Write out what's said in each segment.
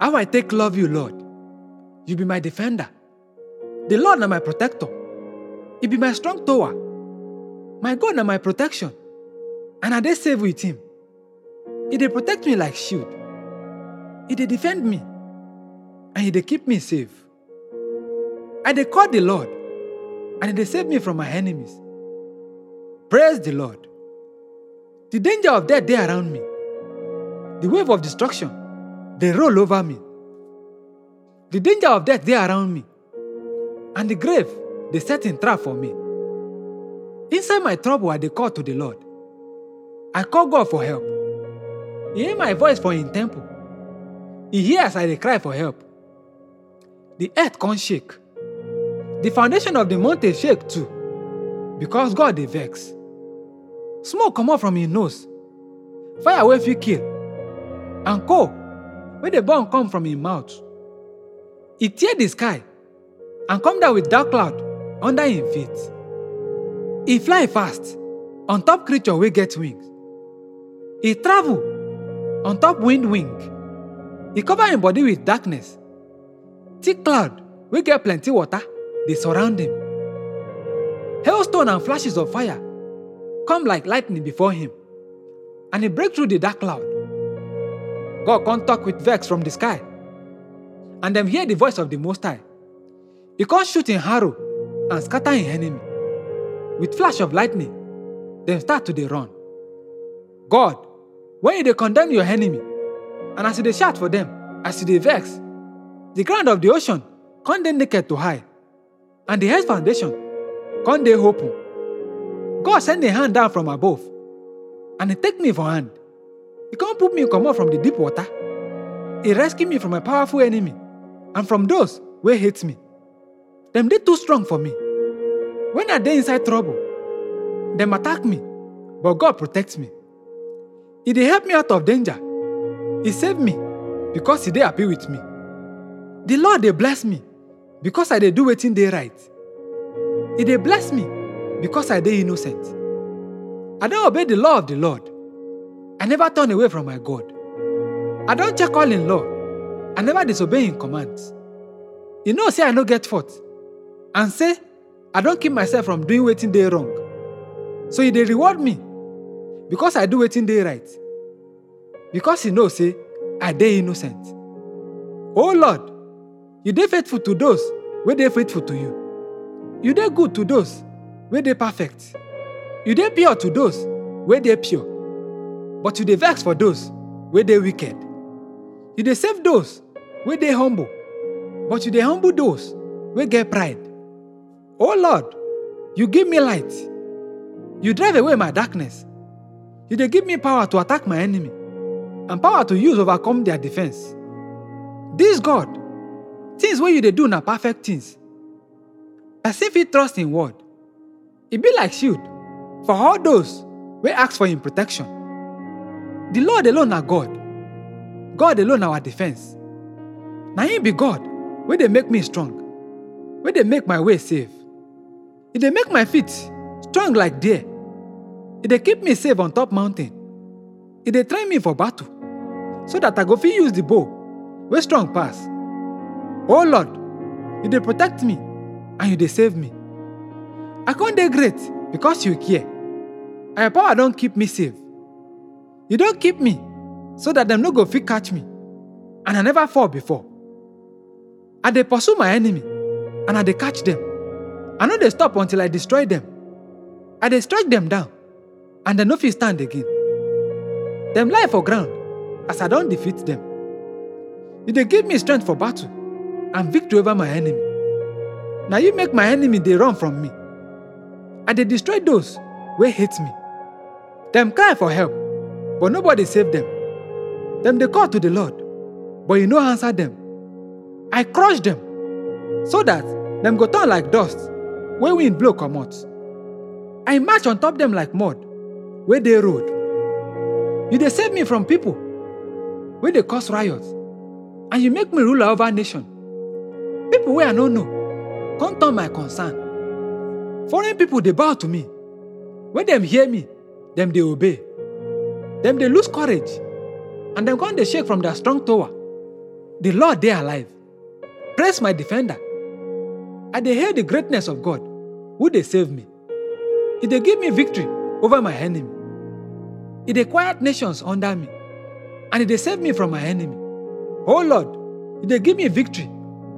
How I take love you, Lord. You be my defender. The Lord na my protector. He be my strong tower. My God na my protection. And I dey safe with him. He dey protect me like shield. He dey defend me. And he dey keep me safe. I dey call the Lord. And he dey save me from my enemies. Praise the Lord. The danger of death dey around me. The wave of destruction dey roll over me. The danger of death dey around me. And the grave they set in trap for me. Inside my trouble, I call to the Lord. I call God for help. He hear my voice for him temple. He hears I cry for help. The earth come shake. The foundation of the mountain shake too. Because God dey vex. Smoke comot from him nose. Fire wey fit kill. And coal wey dey burn come from him mouth. He tear the sky and come down with dark cloud under him feet. He fly fast on top creature wey get wings. He travel on top wind wing. He cover him body with darkness. Thick cloud wey get plenty water dey surround him. Hailstone and flashes of fire come like lightning before him. And he break through the dark cloud. God come talk with vex from the sky. And them hear the voice of the Most High. He come shoot in arrow and scatter him enemy. With flash of lightning, them start to dey run. God, when dey condemn your enemy, and as dey shout for them, as dey vex, the ground of the ocean come dey naked to high, and the earth foundation come dey open. God send a hand down from above, and he take me for hand. He come put me comot from the deep water. He rescue me from a powerful enemy, and from those wey hate me. Them they too strong for me. When I they inside trouble, them attack me, but God protect me. He dey help me out of danger. He save me because he dey happy with me. The Lord they bless me because I they do wetin they right. He they bless me because I they innocent. I don't obey the law of the Lord. I never turn away from my God. I don't check all in law. I never disobey him commands. You know say I no get fault. And say I don't keep myself from doing wetin dey wrong. So he dey reward me because I do wetin dey right. Because he know say I dey innocent. Oh Lord, you dey faithful to those wey they faithful to you. You dey good to those wey they perfect. You dey pure to those wey they pure. But you dey vex for those wey dey wicked. You dey save those wey dey humble. But you dey humble those wey get pride. Oh Lord, you give me light. You drive away my darkness. You dey give me power to attack my enemy and power to use overcome their defense. This God, things wey you dey do na perfect things. Person fit trust in word. E be like shield for all those wey ask for him protection. The Lord alone na God. God alone our defense. Na him be God wey they make me strong, wey they make my way safe. If they make my feet strong like deer. if they keep me safe on top mountain. if they train me for battle so that I go fit use the bow wey strong pass. Oh Lord, if they protect me and you they save me. I con dey great because you care. And your power don keep me safe. You don keep me so that dem no go fit catch me. And I never fall before. I dey pursue my enemy and I dey catch them. I no dey stop until I destroy them. I dey strike them down and dem no fit stand again. Dem lie for ground as I don defeat them. You dey give me strength for battle and victory over my enemy. Na you make my enemy dey run from me. I dey destroy those wey hate me. Dem cry for help, but nobody saved them. Dem they call to the Lord, but he no answer them. I crush them so that them go turn like dust wey wind blow comot. I march on top them like mud where they road. You dey save me from people wey they cause riots, and you make me ruler over nation. People where I no know come turn my concern. Foreign people they bow to me. When them hear me, them they obey. Dem they lose courage, and dem come they shake from their strong tower. The Lord dey alive. Praise my defender. I they hear the greatness of God, Would they save me. If they give me victory over my enemy. He dey quiet nations under me, and if they save me from my enemy. Oh Lord, if they give me victory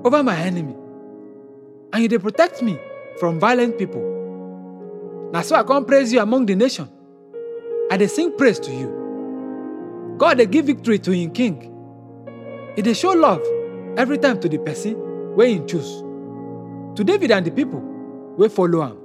over my enemy, and if they protect me from violent people. Na so I come praise you among the nation. I dey sing praise to you. God they give victory to him king. He they show love every time to the person where him choose, to David and the people wey follow am.